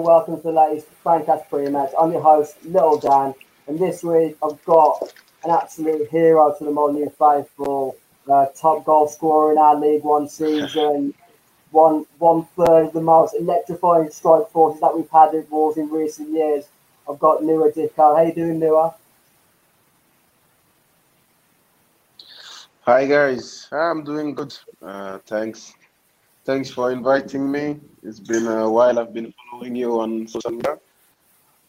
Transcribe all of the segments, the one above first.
And welcome to the latest Fancast pre-match. I'm your host, Little Dan, and this week I've got an absolute hero to the Molyneux faithful, uh, top goal scorer in our League One season, one one third of the most electrifying strike forces that we've had at Wolves in recent years. I've got Nouha Dicko. How you doing, Nouha? Hi guys, I'm doing good. Uh, thanks, thanks for inviting me. It's been a while. I've been following you on social media,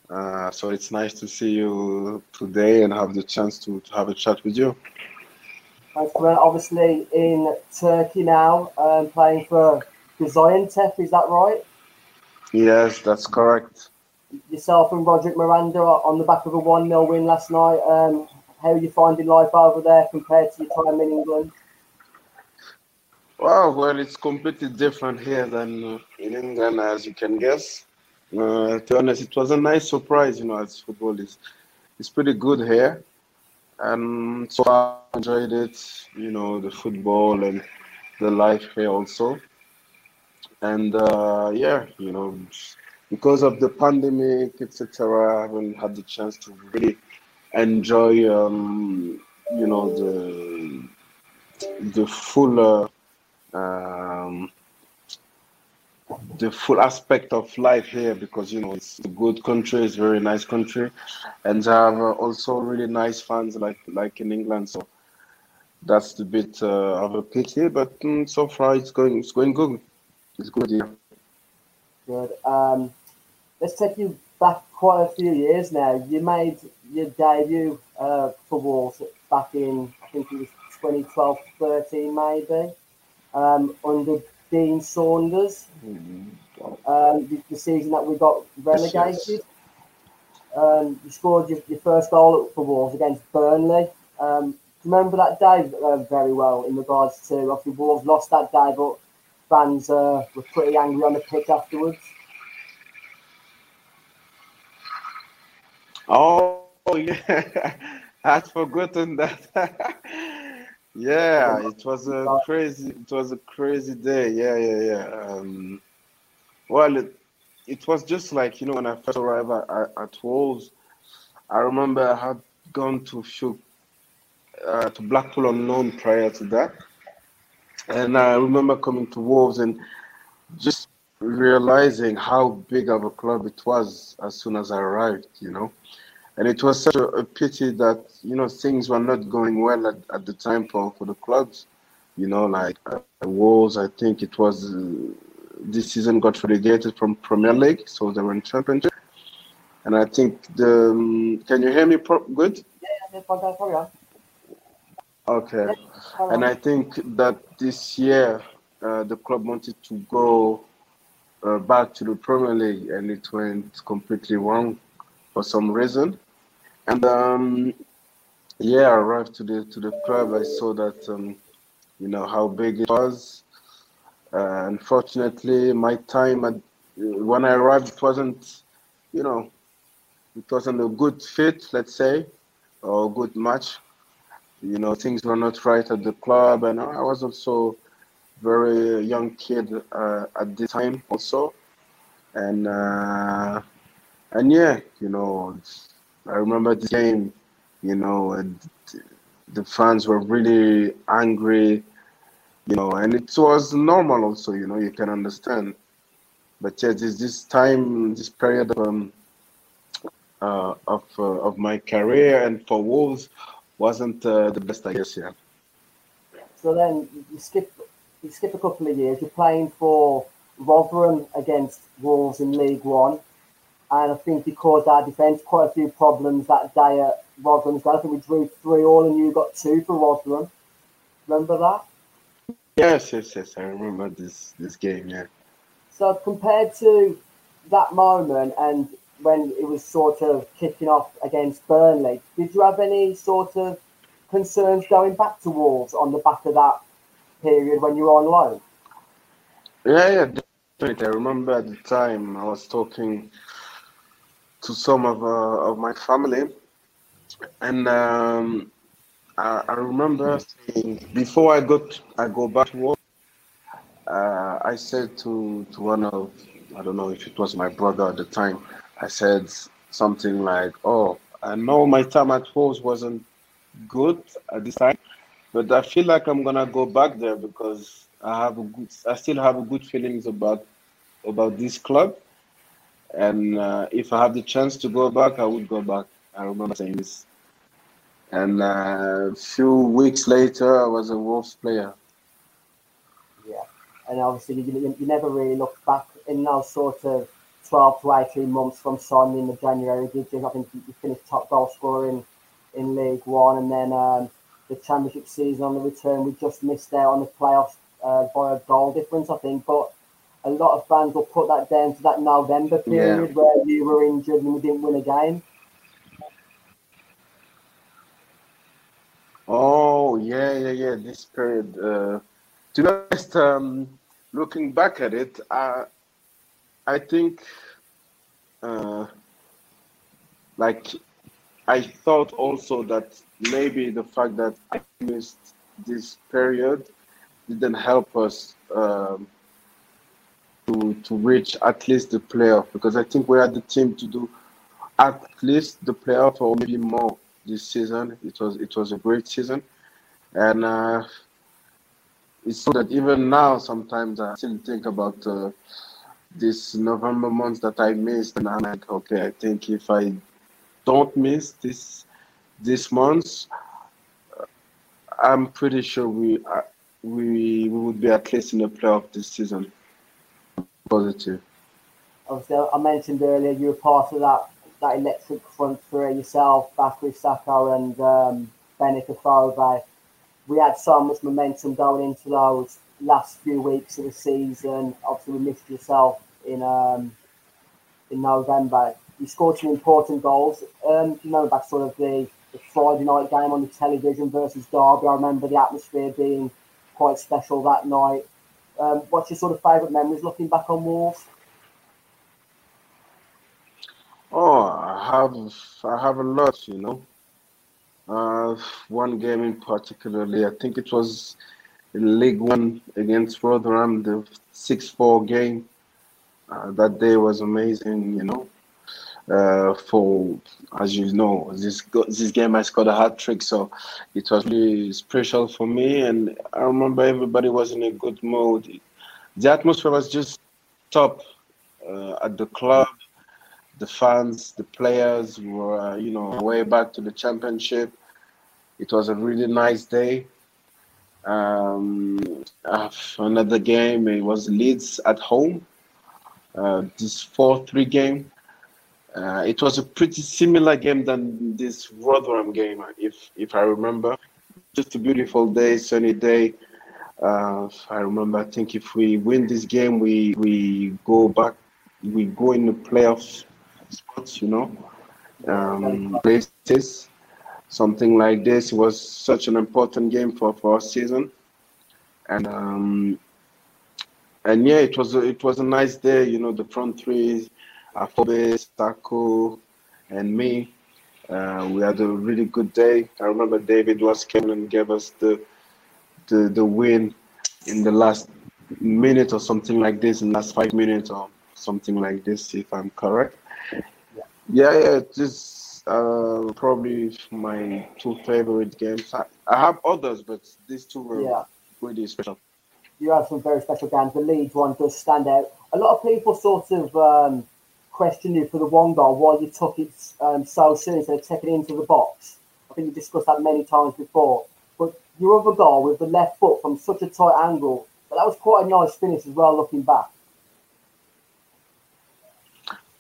uh, so it's nice to see you today and have the chance to, to have a chat with you. Thanks, We're obviously in Turkey now, um, playing for Gaziantep. Is that right? Yes, that's correct. Yourself and Roderick Miranda are on the back of a one 0 win last night. Um, how are you finding life over there compared to your time in England? Wow, well, it's completely different here than uh, in England, as you can guess. Uh, to be honest, it was a nice surprise, you know, as football is, it's pretty good here. And so I enjoyed it, you know, the football and the life here also. And uh, yeah, you know, because of the pandemic, etc., I haven't had the chance to really enjoy, um, you know, the the full uh, um, the full aspect of life here because you know it's a good country, it's a very nice country, and I have uh, also really nice fans like like in England. So that's a bit uh, of a pity, but mm, so far it's going it's going good. It's good. Yeah. Good. Um, let's take you back quite a few years now. You made your debut uh, for Wolves back in I think it was 2012, 13 maybe, um, under Dean Saunders. Um, the, the season that we got relegated. Um, you scored your, your first goal for Wolves against Burnley. Um, remember that day uh, very well in regards to obviously Wolves lost that day, but fans uh, were pretty angry on the pitch afterwards. Oh yeah, I'd forgotten that. Yeah, it was a crazy. It was a crazy day. Yeah, yeah, yeah. Um, well, it, it was just like you know when I first arrived at, at, Wolves. I remember I had gone to shoot uh, to Blackpool Unknown prior to that, and I remember coming to Wolves and just realizing how big of a club it was as soon as I arrived. You know and it was such a, a, pity that you know things were not going well at, at the time for, for the clubs. You know like uh, Wolves I think it was uh, this season got relegated from Premier League so they were in Championship. And I think the um, can you hear me pro- good? Yeah, okay. And I think that this year uh, the club wanted to go uh, back to the Premier League and it went completely wrong for some reason. And um, yeah, I arrived to the to the club. I saw that um, you know how big it was. Uh, unfortunately, my time at, when I arrived, it wasn't, you know, it wasn't a good fit, let's say, or a good match. You know, things were not right at the club, and I was also very young kid uh, at the time also, and uh, and yeah, you know, I remember the game You know, and the fans were really angry. You know, and it was normal also. You know, you can understand. But yeah, this this time, this period of um, uh, of uh, of my career and for Wolves wasn't uh, the best, I guess. Yeah. So then you skip you skip a couple of years. You're playing for Rotherham against Wolves in League One, and I think you caused our defence quite a few problems that day at Rotherham's I think we drew three all, and you got two for Rotherham. Remember that? Yes, yes, yes. I remember this this game. Yeah. So compared to that moment and when it was sort of kicking off against Burnley, did you have any sort of concerns going back to Wolves on the back of that period when you were on loan? Yeah, yeah, definitely. I remember at the time I was talking to some of uh, of my family, and um, I, I, remember saying, before I got I go back to work, uh, I said to to one of I don't know if it was my brother at the time. I said something like, "Oh, I know my time at Wolves wasn't good at this time, but I feel like I'm gonna go back there because I have a good, I still have a good feelings about about this club, and uh, if I have the chance to go back, I would go back. I remember saying this, and uh, a few weeks later, I was a Wolves player. Yeah, and obviously you, you never really looked back in those sort of 12 to 18 months from signing in the January, did you? I think you finished top goal scorer in, in League One, and then um, the Championship season on the return, we just missed out on the playoffs uh, by a goal difference, I think. But a lot of fans will put that down to that November period yeah. where you were injured and we didn't win a game. Oh yeah, yeah, yeah. This period. Uh, to be honest, um, looking back at it, uh, I think, uh, like, I thought also that maybe the fact that I missed this period didn't help us um, to to reach at least the playoff because I think we had the team to do at least the playoff or maybe more this season. It was it was a great season, and uh, it's so that even now sometimes I still think about. Uh, this November month that I missed, and I'm like, okay, I think if I don't miss this this month, I'm pretty sure we uh, we we would be at least in the playoff this season. Positive. Obviously, I mentioned earlier you were part of that that electric front three yourself, Bakary Sakho and um, Benik Afobe. We had so much momentum going into those last few weeks of the season. Obviously, we missed yourself in um, in November. You scored some important goals. Um, you know, back sort of the, the Friday night game on the television versus Derby? I remember the atmosphere being quite special that night. Um, what's your sort of favourite memories looking back on Wolves? Oh, I have I have a lot, you know. Uh, one game in particularly, I think it was in League One against Rotherham, the six-four game. Uh, that day was amazing, you know. Uh, for as you know, this this game I scored a hat trick, so it was really special for me. And I remember everybody was in a good mood. The atmosphere was just top uh, at the club. The fans, the players were, you know, way back to the championship. It was a really nice day. Um, another game, it was Leeds at home. Uh, this 4-3 game. Uh, it was a pretty similar game than this Rotherham game, if if I remember. Just a beautiful day, sunny day. Uh, I remember. I think if we win this game, we we go back, we go in the playoff spots. You know, um, places something like this was such an important game for, for our season. And um, and yeah, it was a, it was a nice day. You know, the front three, Afobe, Sakho, and me. Uh, we had a really good day. I remember David was came and gave us the the the win in the last minute or something like this, in the last five minutes or something like this, if I'm correct. Yeah, yeah, just uh, probably my two favorite games. I, I have others, but these two were yeah. really special. You have some very special games. The Leeds one does stand out. A lot of people sort of um, question you for the one goal why you took it um, so of taking it into the box. I think you discussed that many times before. But your other goal with the left foot from such a tight angle, but that was quite a nice finish as well, looking back.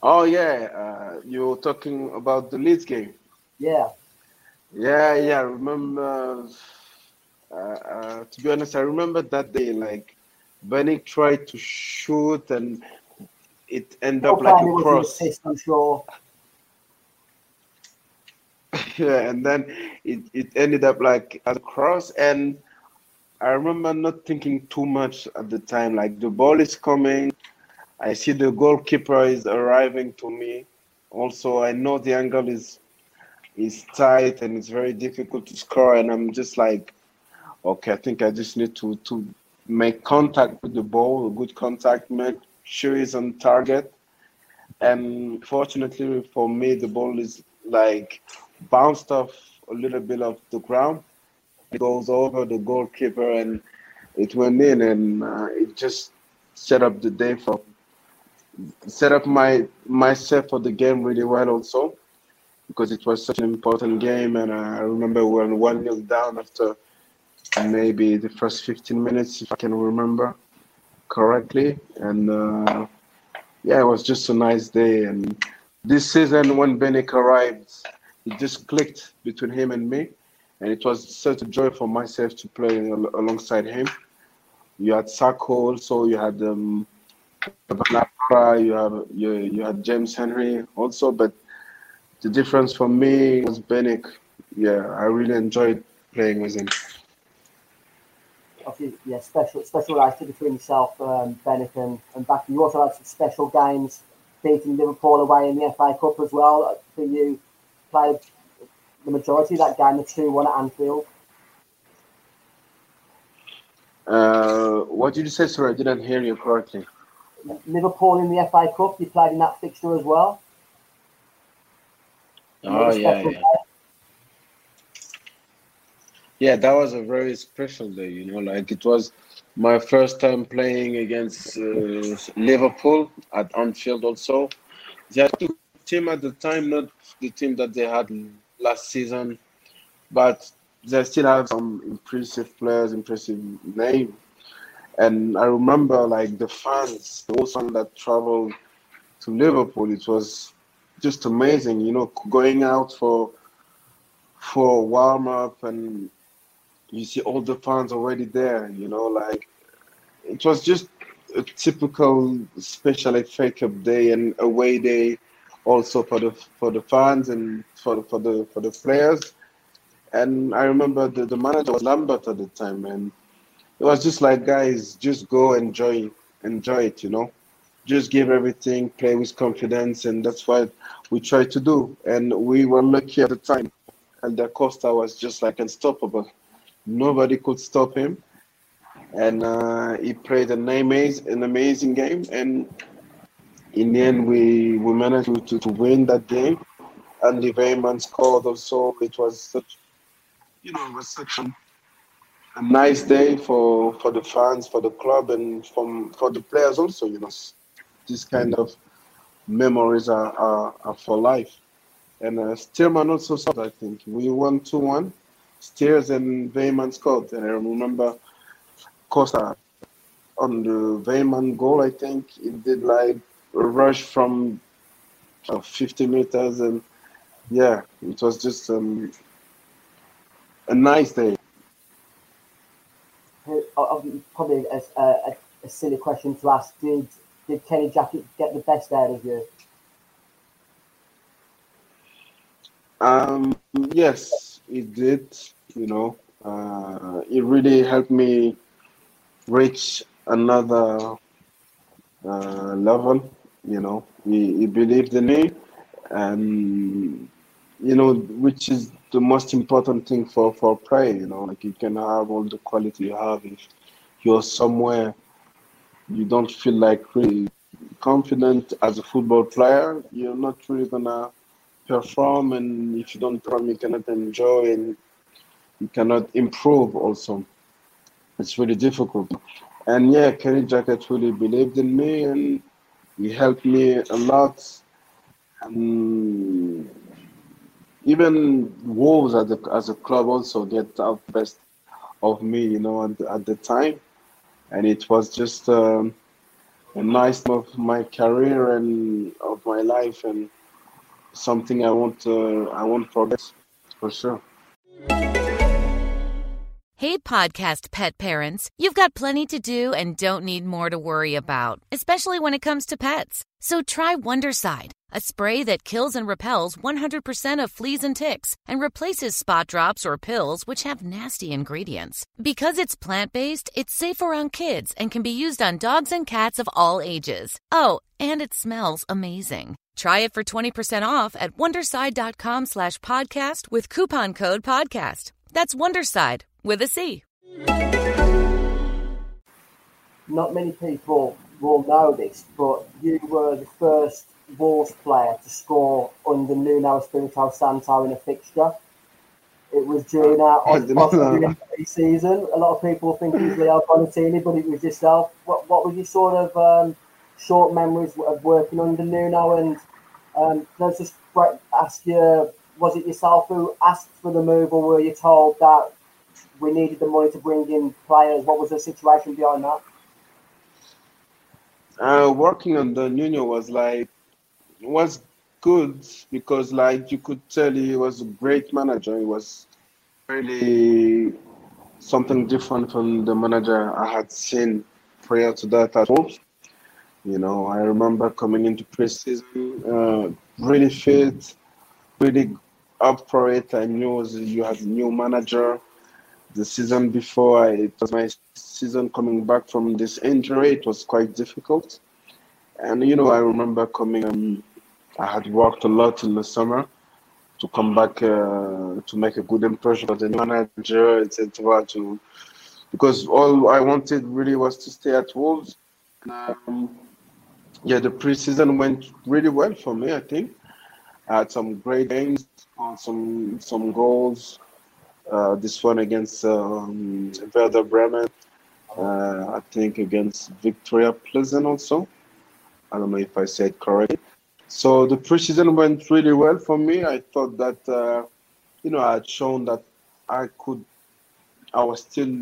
Oh yeah, uh, you're talking about the Leeds game. Yeah. Yeah, yeah. I remember. Uh, uh, to be honest, I remember that day. Like, Benik tried to shoot, and it ended up like a cross. Assist, I'm sure. yeah, and then it, it ended up like a cross, and I remember not thinking too much at the time. Like the ball is coming, I see the goalkeeper is arriving to me. Also, I know the angle is is tight and it's very difficult to score, and I'm just like, okay, I think I just need to to make contact with the ball, a good contact, make sure is on target. And fortunately for me, the ball is like bounced off a little bit of the ground. It goes over the goalkeeper and it went in, and uh, it just set up the day for set up my myself for the game really well also because it was such an important game and I remember were one nil down after maybe the first 15 minutes if I can remember correctly. And uh, yeah it was just a nice day. And this season when Benik arrived it just clicked between him and me. And it was such a joy for myself to play alongside him. You had Sakho also you had um, you you, you had James Henry also, but the difference for me was Benik. Yeah, I really enjoyed playing with him. Okay, yeah, special special relationship between yourself, um, Benik and, and Backy. You also had some special games beating Liverpool away in the FA Cup as well. For you, played the majority of that game, the two one at Anfield. Uh, what did you say? Sorry, I didn't hear you correctly. Liverpool in the FA Cup. You played in that fixture as well. Oh yeah, yeah. Yeah, that was a very special day. You know, like it was my first time playing against uh, Liverpool at Anfield. Also, they had two team at the time, not the team that they had last season, but they still have some impressive players, impressive name. And I remember like the fans, the whole that traveled to Liverpool, it was just amazing, you know, going out for for warm up and you see all the fans already there, you know, like it was just a typical special FA Cup day and away day also for the for the fans and for the, for the for the players. And I remember the, the manager was Lambert at the time and it was just like guys just go enjoy enjoy it you know? Just give everything play with confidence and that's what we tried to do. And we were lucky at the time. And the costa was just like unstoppable Nobody could stop him. And uh, he played an amazing, an amazing game. And in the end, we, we managed to, to win that game. and the Weimann scored also. It was such, you know, it was such a, a nice day for, for the fans, for the club, and from for the players also. You know, this kind of memories are, are, are for life. And uh, Stearman also saw, I think. We won 2 1 stairs in Weimann's court. And I remember Costa on the Weimann goal, I think it did like a rush from uh, 50 meters. And yeah, it was just um, a nice day. Oh, oh, probably a, a, a silly question to ask. Did did Kenny Jackett get the best out of you? Um, yes, it did. You know, uh, it really helped me reach another uh, level. You know, he, he believed in me, and you know, which is the most important thing for for prayer. You know, like you can have all the quality you have if you're somewhere you don't feel like really confident as a football player. You're not really gonna perform, and if you don't perform, you cannot enjoy and you cannot improve. Also, it's really difficult. And yeah, Kenny Jackett really believed in me, and he helped me a lot. And even Wolves as a, as a club also get out best of me, you know, at, at the time. And it was just um, a nice of my career and of my life and something I want uh, I want progress for sure. Hey podcast pet parents, you've got plenty to do and don't need more to worry about, especially when it comes to pets. So try Wondercide, a spray that kills and repels 100% of fleas and ticks and replaces spot drops or pills which have nasty ingredients. Because it's plant-based, it's safe around kids and can be used on dogs and cats of all ages. Oh, and it smells amazing. Try it for 20% off at wondercide.com slash podcast with coupon code podcast. That's Wondercide with a C. Not many people will know this, but you were the first Wolves player to score under Nuno Espirito Santo in a fixture. It was during our season. A lot of people think it was Leo Bonatini, but it was yourself. What, what was your sort of um, short memories of working under Nuno? And um, can I just ask you, was it yourself who asked for the move, or were you told that we needed the money to bring in players? What was the situation behind that? Uh, working on the Nuno was like was good because like you could tell he was a great manager. He was really something different from the manager I had seen prior to that at Wolves. You know, I remember coming into preseason, uh, really fit, really up for it. I knew you had a new manager. The season before, it was my season coming back from this injury. It was quite difficult. And, you know, I remember coming, um, I had worked a lot in the summer to come back uh, to make a good impression of the manager, etc. To because all I wanted really was to stay at Wolves. Um, yeah, the preseason went really well for me. I think I had some great games, some some goals. Uh, this one against um, Werder Bremen, uh, I think against Viktoria Plzen also. I don't know if I said correctly. So the preseason went really well for me. I thought that uh, you know I had shown that I could, I was still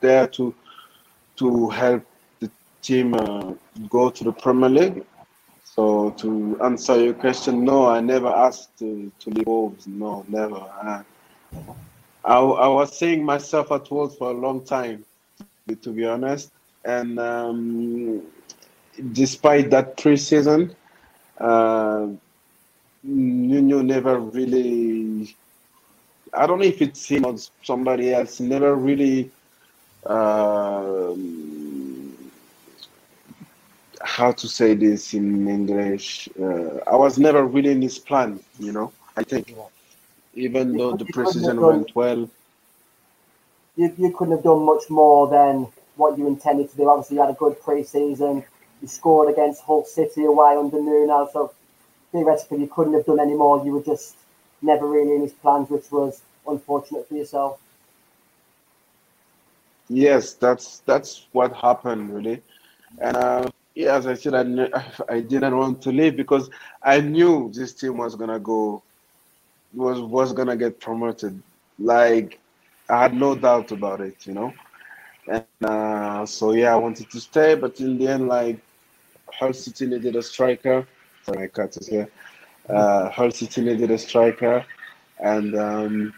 there to to help the team uh, go to the Premier League. So to answer your question, no, I never asked to, to leave Wolves. No, never. I, I, I was seeing myself at Wolves for a long time, to be honest. And um, despite that preseason, uh, Nuno never really. I don't know if it's him or somebody else. Never really. Uh, how to say this in English? Uh, I was never really in his plan, you know. I think, even though the preseason went well, you, you couldn't have done much more than what you intended to do. Obviously, you had a good preseason. You scored against Hull City away under Nuno, so theoretically you couldn't have done any more. You were just never really in his plans, which was unfortunate for yourself. Yes, that's that's what happened really, and uh, yeah, as I said, I, I didn't want to leave because I knew this team was gonna go, was was gonna get promoted. Like I had no doubt about it, you know. And uh, so yeah, I wanted to stay, but in the end, like Hull City needed a striker. Sorry, my cat is here. Uh, Hull City needed a striker, and um,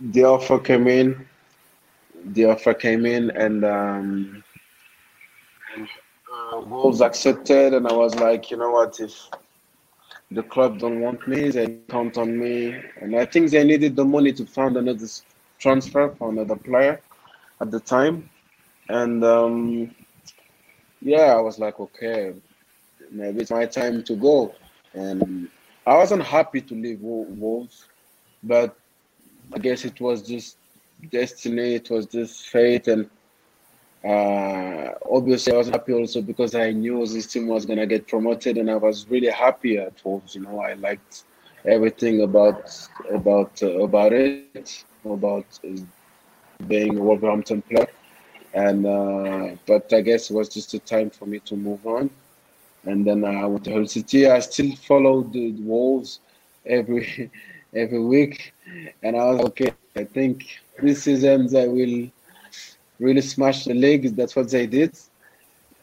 the offer came in. The offer came in, and um, uh, Wolves accepted, and I was like, you know what, if the club don't want me, they count on me, and I think they needed the money to fund another transfer for another player at the time, and um, yeah, I was like, okay, maybe it's my time to go, and I wasn't happy to leave Wolves, but I guess it was just destiny, it was just fate, and Uh, obviously, I was happy also because I knew this team was gonna get promoted, and I was really happy at Wolves. You know, I liked everything about about uh, about it, about being a Wolverhampton player. And uh, but I guess it was just a time for me to move on. And then I went to Hull City. I still followed the Wolves every every week, and I was okay. I think this season I will really smash the league. That's what they did,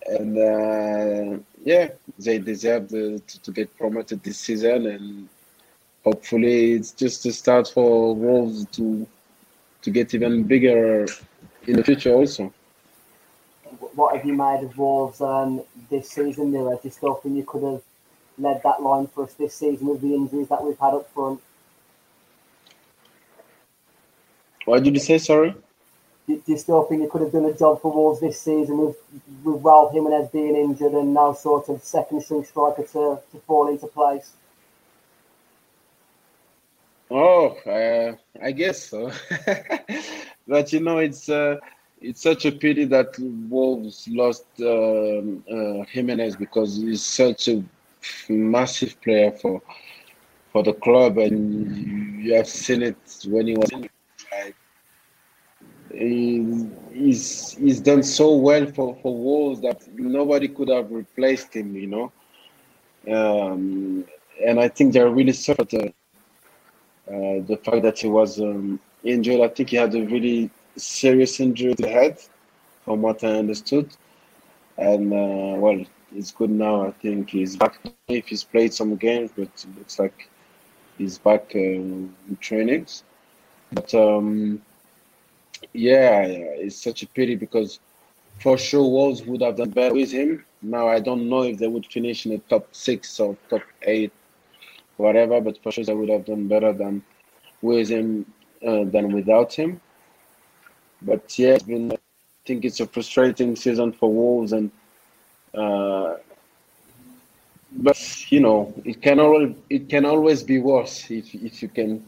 and uh, yeah, they deserve to, to get promoted this season, and hopefully it's just a start for Wolves to to get even bigger in the future also. What have you made of Wolves um, this season, Mira? Do you still think you could have led that line for us this season with the injuries that we've had up front? What did you say? Sorry. Do, you still think you could have done a job for Wolves this season with with Raul Jimenez being injured and now sort of second string striker to, to fall into place? Oh, uh, I guess so. but you know, it's uh, it's such a pity that Wolves lost um, uh, Jimenez because he's such a massive player for for the club, and you have seen it when he was he, he's he's done so well for for Wolves that nobody could have replaced him. You know, um, and I think they're really suffered uh, the fact that he was um, injured, I think he had a really serious injury to the head, from what I understood. And uh, well, it's good now. I think he's back. If he's played some games, but it looks like he's back uh, in trainings. But um, yeah, it's such a pity because for sure Wolves would have done better with him. Now I don't know if they would finish in the top six or top eight whatever. But for sure, I would have done better than with him uh, than without him. But yeah, been, I think it's a frustrating season for Wolves, and uh, but you know it can always it can always be worse if if you can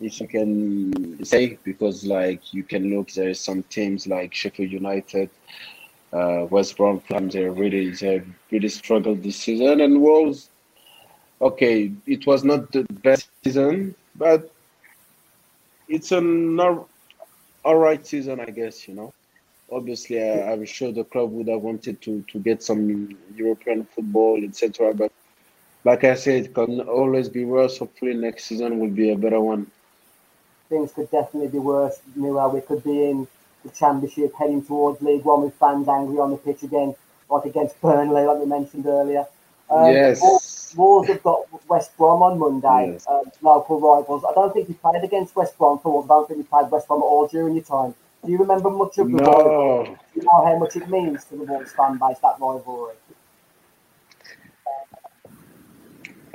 if you can say because like you can look there are some teams like Sheffield United, uh, West Brom, they really they really struggled this season, and Wolves okay, it was not the best season, but it's an all right season, I guess. You know, obviously, I, I'm sure the club would have wanted to to get some European football, etc. But like I said, it can always be worse. Hopefully, next season will be a better one. Things could definitely be worse. Meanwhile, we could be in the Championship, heading towards League One with fans angry on the pitch again, like against Burnley, like we mentioned earlier. Um, yes. Wolves have got West Brom on Monday, yes. um, local rivals. I don't think you played against West Brom for Wolves. I don't think you played West Brom at all during your time. Do you remember much of the no. rivalry? Do you know how much it means to the Wolves fan base, that rivalry?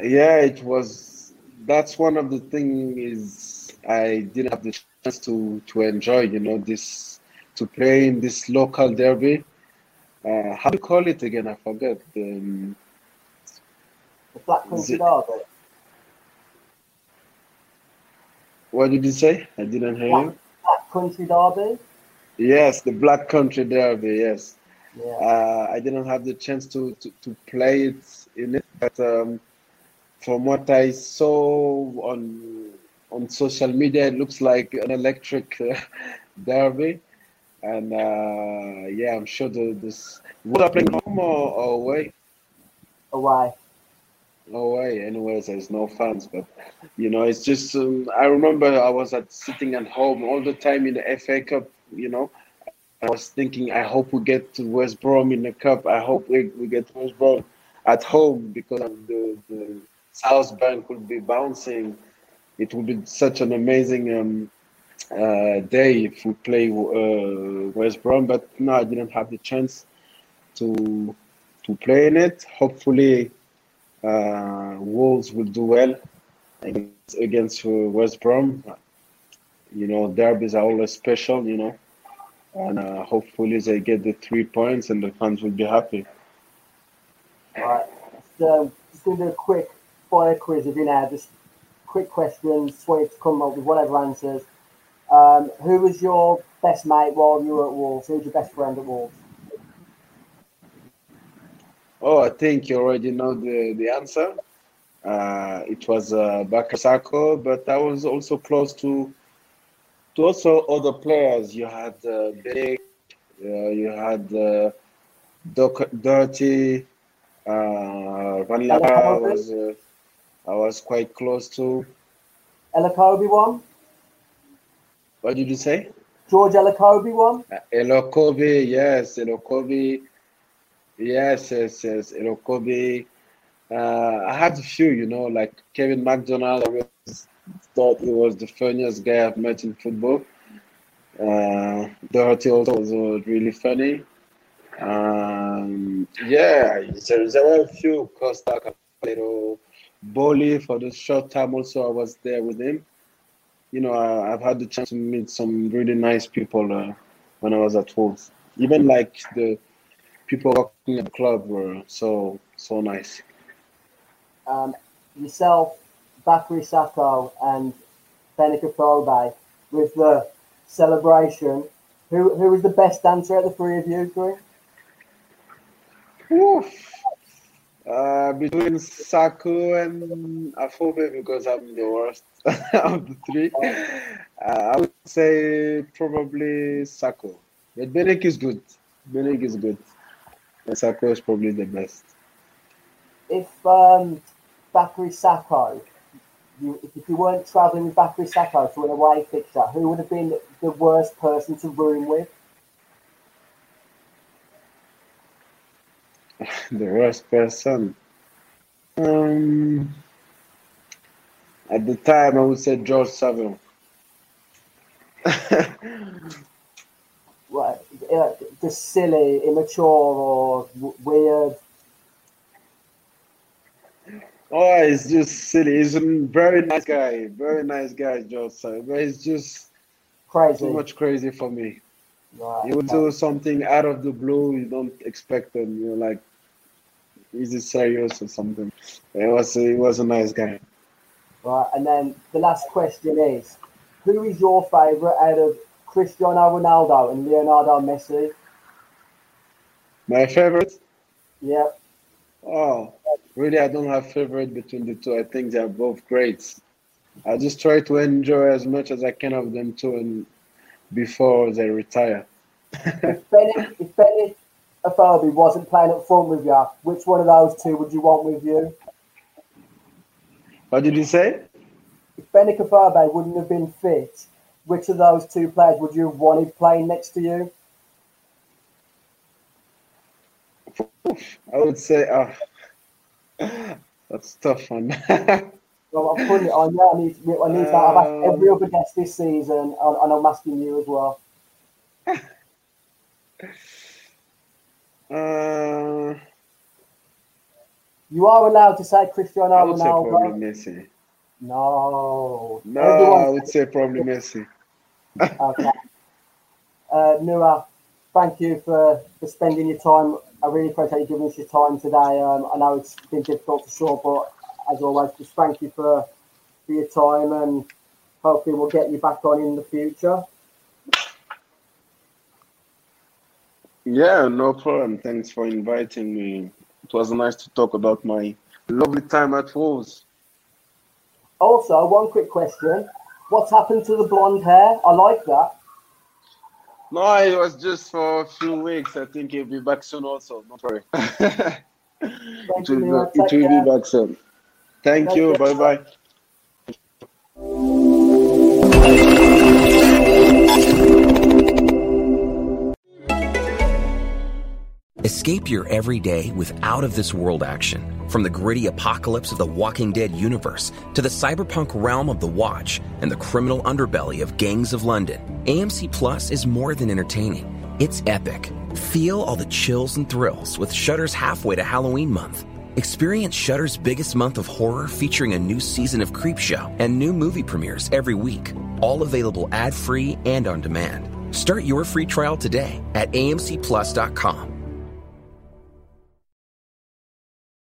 Yeah, it was. That's one of the things is I didn't have the chance to to enjoy. You know, this to play in this local derby. Uh, how do you call it again? I forgot. Um, the Black Country Derby. What did you say? I didn't hear Black, you. Black Country Derby. Yes, the Black Country Derby. Yes. Yeah. Uh, I didn't have the chance to, to, to play it in it, but um, from what I saw on on social media, it looks like an electric uh, derby. And uh, yeah, I'm sure the, this. Will I play home or, or away? Away no way anyways there's no fans but you know it's just um, i remember i was at sitting at home all the time in the fa cup you know i was thinking i hope we get to west brom in the cup i hope we, we get west brom at home because the, the south bank will be bouncing it would be such an amazing um, uh, day if we play uh, west brom but no i didn't have the chance to to play in it hopefully uh, Wolves will do well against, against uh, West Brom. You know, derbies are always special, you know, and uh, hopefully they get the three points and the fans will be happy. All right. So, just going to do a quick fire quiz if you now, just quick questions, want to come up with whatever answers. Um, who was your best mate while you were at Wolves? Who was your best friend at Wolves? Oh, I think you already know the, the answer. Uh, it was uh, Bakary Sakho, but I was also close to to also other players. You had uh, Big, uh, you had uh, Doc, Dirty, uh, Van was uh, I was quite close to. Elokobi won. What did you say? George Elokobi won. Uh, Elokobi, yes, Elokobi, yes, yes, yes, Elokobi. Uh, I had a few, you know, like Kevin McDonald. I always thought he was the funniest guy I've met in football. Uh, Doherty also was really funny. Um, yeah, there, there were a few Costa Capello, Boly for the short time also I was there with him. You know, I, have had the chance to meet some really nice people uh, when I was at Wolves. Even like the people working at the club were so so nice. Um, yourself, Bakary Sakho, and Benik Afobe with the celebration. Who who was the best dancer at the three of you, Green? Uh, between Sakho and Afobe because I'm the worst of the three. Uh, I would say probably Sakho. But Benik is good. Benik is good. And Sakho is probably the best. If um, Bakary Sakho, you, if you weren't travelling with Bakary Sakho to an away fixture, who would have been the worst person to room with? the worst person. Um, at the time, I would say George Saville. what, uh, just silly, immature, or w- weird? Oh, he's just silly. He's a very nice guy. Very nice guy, George Saville. But he's just crazy. Too much crazy for me. Right. He would do something out of the blue. You don't expect him. You're like, is he serious or something? It was he was a nice guy. Right, and then the last question is, who is your favourite out of Cristiano Ronaldo and Leonardo Messi? My favorite? Yep. Oh, really? I don't have favorite between the two. I think they are both great. I just try to enjoy as much as I can of them too, and before they retire. if Benny, if Benny Afobe wasn't playing up front with you, which one of those two would you want with you? What did you say? If Benik Afobe wouldn't have been fit, which of those two players would you have wanted playing next to you? I would say, uh, that's tough one. well, I'm putting it on you. I need, I need that. I've asked every other guest this season, and, and I'm asking you as well. Uh, you are allowed to say Cristiano I would Ronaldo. say probably Messi. No. No, I would say probably Messi. okay. Uh, Nouha, thank you for, for spending your time. I really appreciate you giving us your time today. Um, I know it's been difficult for sure, but as always, just thank you for, for your time and hopefully we'll get you back on in the future. Yeah, no problem. Thanks for inviting me. It was nice to talk about my lovely time at Wolves. Also, one quick question. What's happened to the blonde hair? I like that. No, it was just for a few weeks. I think he'll be back soon also. Don't worry. it will, be, it will be back soon. Thank Take you. Bye Escape your everyday with out of this world action. From the gritty apocalypse of the Walking Dead universe to the cyberpunk realm of The Watch and the criminal underbelly of Gangs of London, AMC Plus is more than entertaining. It's epic. Feel all the chills and thrills with Shudder's halfway to Halloween month. Experience Shudder's biggest month of horror featuring a new season of Creepshow and new movie premieres every week, all available ad-free and on demand. Start your free trial today at amcplus.com